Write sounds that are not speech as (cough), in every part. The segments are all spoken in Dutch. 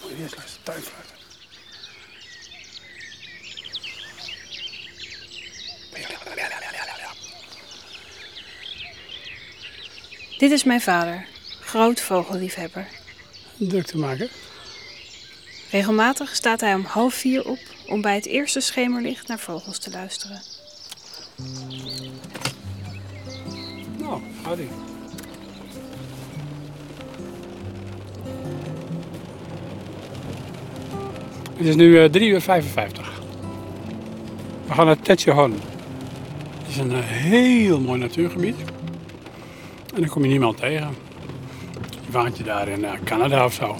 Moet je eerst luisteren, tuinfluiten. Dit is mijn vader, groot vogelliefhebber. Druk te maken. Regelmatig staat hij om half vier op om bij het eerste schemerlicht naar vogels te luisteren. Houdy. Het is nu eh, 3 uur 55. We gaan naar Tetjehorn. Het is een eh, heel mooi natuurgebied. En dan kom je niemand tegen. Je waant je daar in eh, Canada of zo.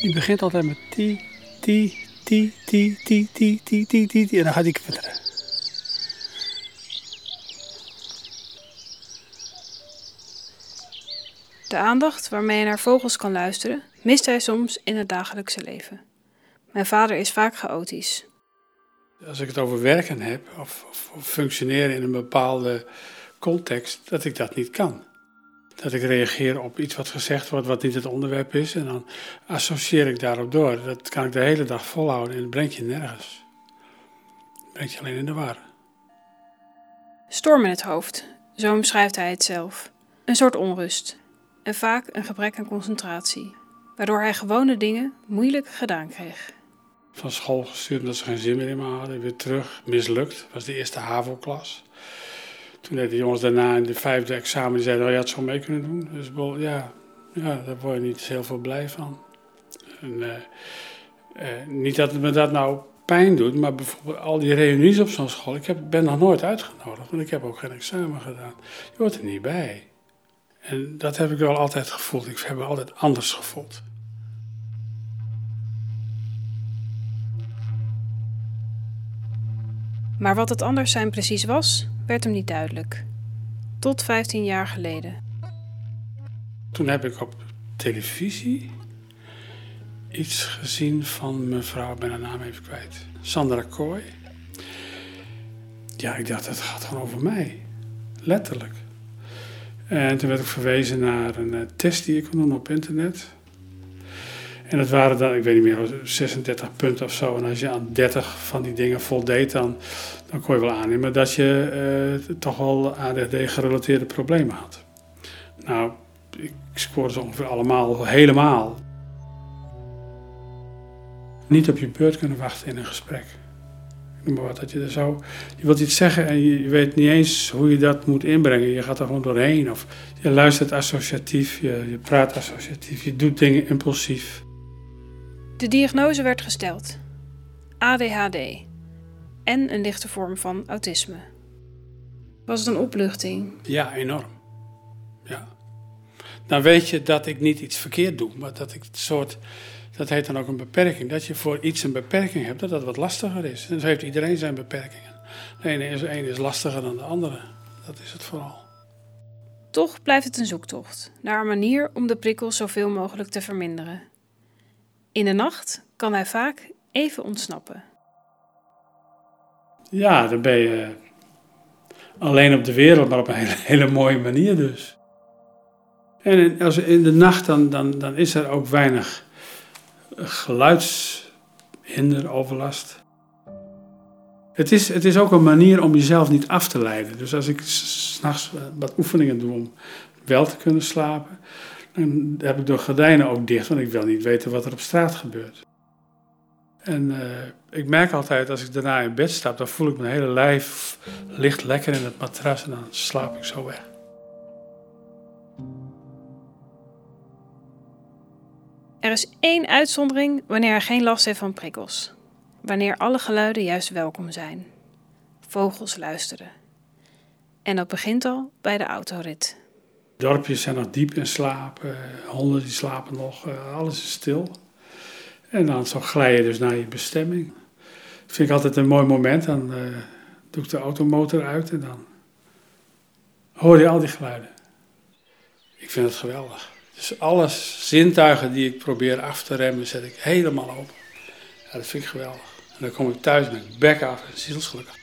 Die begint altijd met ti, ti, ti, ti, ti, ti, ti, ti, ti, ti. En dan gaat hij kwitteren. De aandacht waarmee hij naar vogels kan luisteren, mist hij soms in het dagelijkse leven. Mijn vader is vaak chaotisch. Als ik het over werken heb of functioneren in een bepaalde context, dat ik dat niet kan. Dat ik reageer op iets wat gezegd wordt wat niet het onderwerp is en dan associeer ik daarop door. Dat kan ik de hele dag volhouden en dat brengt je nergens. Dat brengt je alleen in de war. Storm in het hoofd, zo omschrijft hij het zelf. Een soort onrust en vaak een gebrek aan concentratie, waardoor hij gewone dingen moeilijk gedaan kreeg. Van school gestuurd omdat ze geen zin meer in me hadden. Weer terug, mislukt. was de eerste HAVO-klas. Toen de jongens daarna in de vijfde examen, die zeiden, oh, je had zo mee kunnen doen. Dus ja, ja, daar word je niet heel veel blij van. En, eh, eh, niet dat het me dat nou pijn doet, maar bijvoorbeeld al die reunies op zo'n school. Ik heb, ben nog nooit uitgenodigd, want ik heb ook geen examen gedaan. Je hoort er niet bij. En dat heb ik wel altijd gevoeld. Ik heb me altijd anders gevoeld. Maar wat het anders zijn precies was, werd hem niet duidelijk. Tot 15 jaar geleden. Toen heb ik op televisie iets gezien van mevrouw, ik ben naam even kwijt, Sandra Kooi. Ja, ik dacht, dat gaat gewoon over mij. Letterlijk. En toen werd ik verwezen naar een eh, test die ik kon doen op internet. En dat waren dan, ik weet niet meer, 36 punten of zo. En als je aan 30 van die dingen voldeed, dan, dan kon je wel aannemen dat je eh, toch wel ADHD-gerelateerde problemen had. Nou, ik scoorde ze ongeveer allemaal helemaal. Niet op je beurt kunnen wachten in een gesprek. Maar wat, dat je er zo... Je wilt iets zeggen en je weet niet eens hoe je dat moet inbrengen. Je gaat er gewoon doorheen. Of je luistert associatief, je, je praat associatief, je doet dingen impulsief. De diagnose werd gesteld: ADHD en een lichte vorm van autisme. Was het een opluchting? Ja, enorm. Ja. Dan weet je dat ik niet iets verkeerd doe, maar dat ik het soort, dat heet dan ook een beperking. Dat je voor iets een beperking hebt, dat dat wat lastiger is. En zo heeft iedereen zijn beperkingen. De ene is, de ene is lastiger dan de andere. Dat is het vooral. Toch blijft het een zoektocht naar een manier om de prikkels zoveel mogelijk te verminderen. In de nacht kan hij vaak even ontsnappen. Ja, dan ben je alleen op de wereld, maar op een (laughs) hele, mooie manier dus. En als in de nacht, dan, dan, dan is er ook weinig geluidshinder, overlast. Het is, het is ook een manier om jezelf niet af te leiden. Dus als ik s'nachts wat oefeningen doe om wel te kunnen slapen, dan heb ik de gordijnen ook dicht, want ik wil niet weten wat er op straat gebeurt. En eh, ik merk altijd als ik daarna in bed stap, dan voel ik mijn hele lijf ligt lekker in het matras en dan slaap ik zo weg. Er is één uitzondering wanneer hij geen last heeft van prikkels. Wanneer alle geluiden juist welkom zijn. Vogels luisteren. En dat begint al bij de autorit. Dorpjes zijn nog diep in slaap, honden die slapen nog, eh, alles is stil. En dan zo glij je dus naar je bestemming. Dat vind ik altijd een mooi moment. Dan eh, doe ik de automotor uit en dan hoor je al die geluiden. Ik vind het geweldig. Dus alle zintuigen die ik probeer af te remmen, zet ik helemaal open. Ja, dat vind ik geweldig. En dan kom ik thuis met bek af en zielsgelukkig.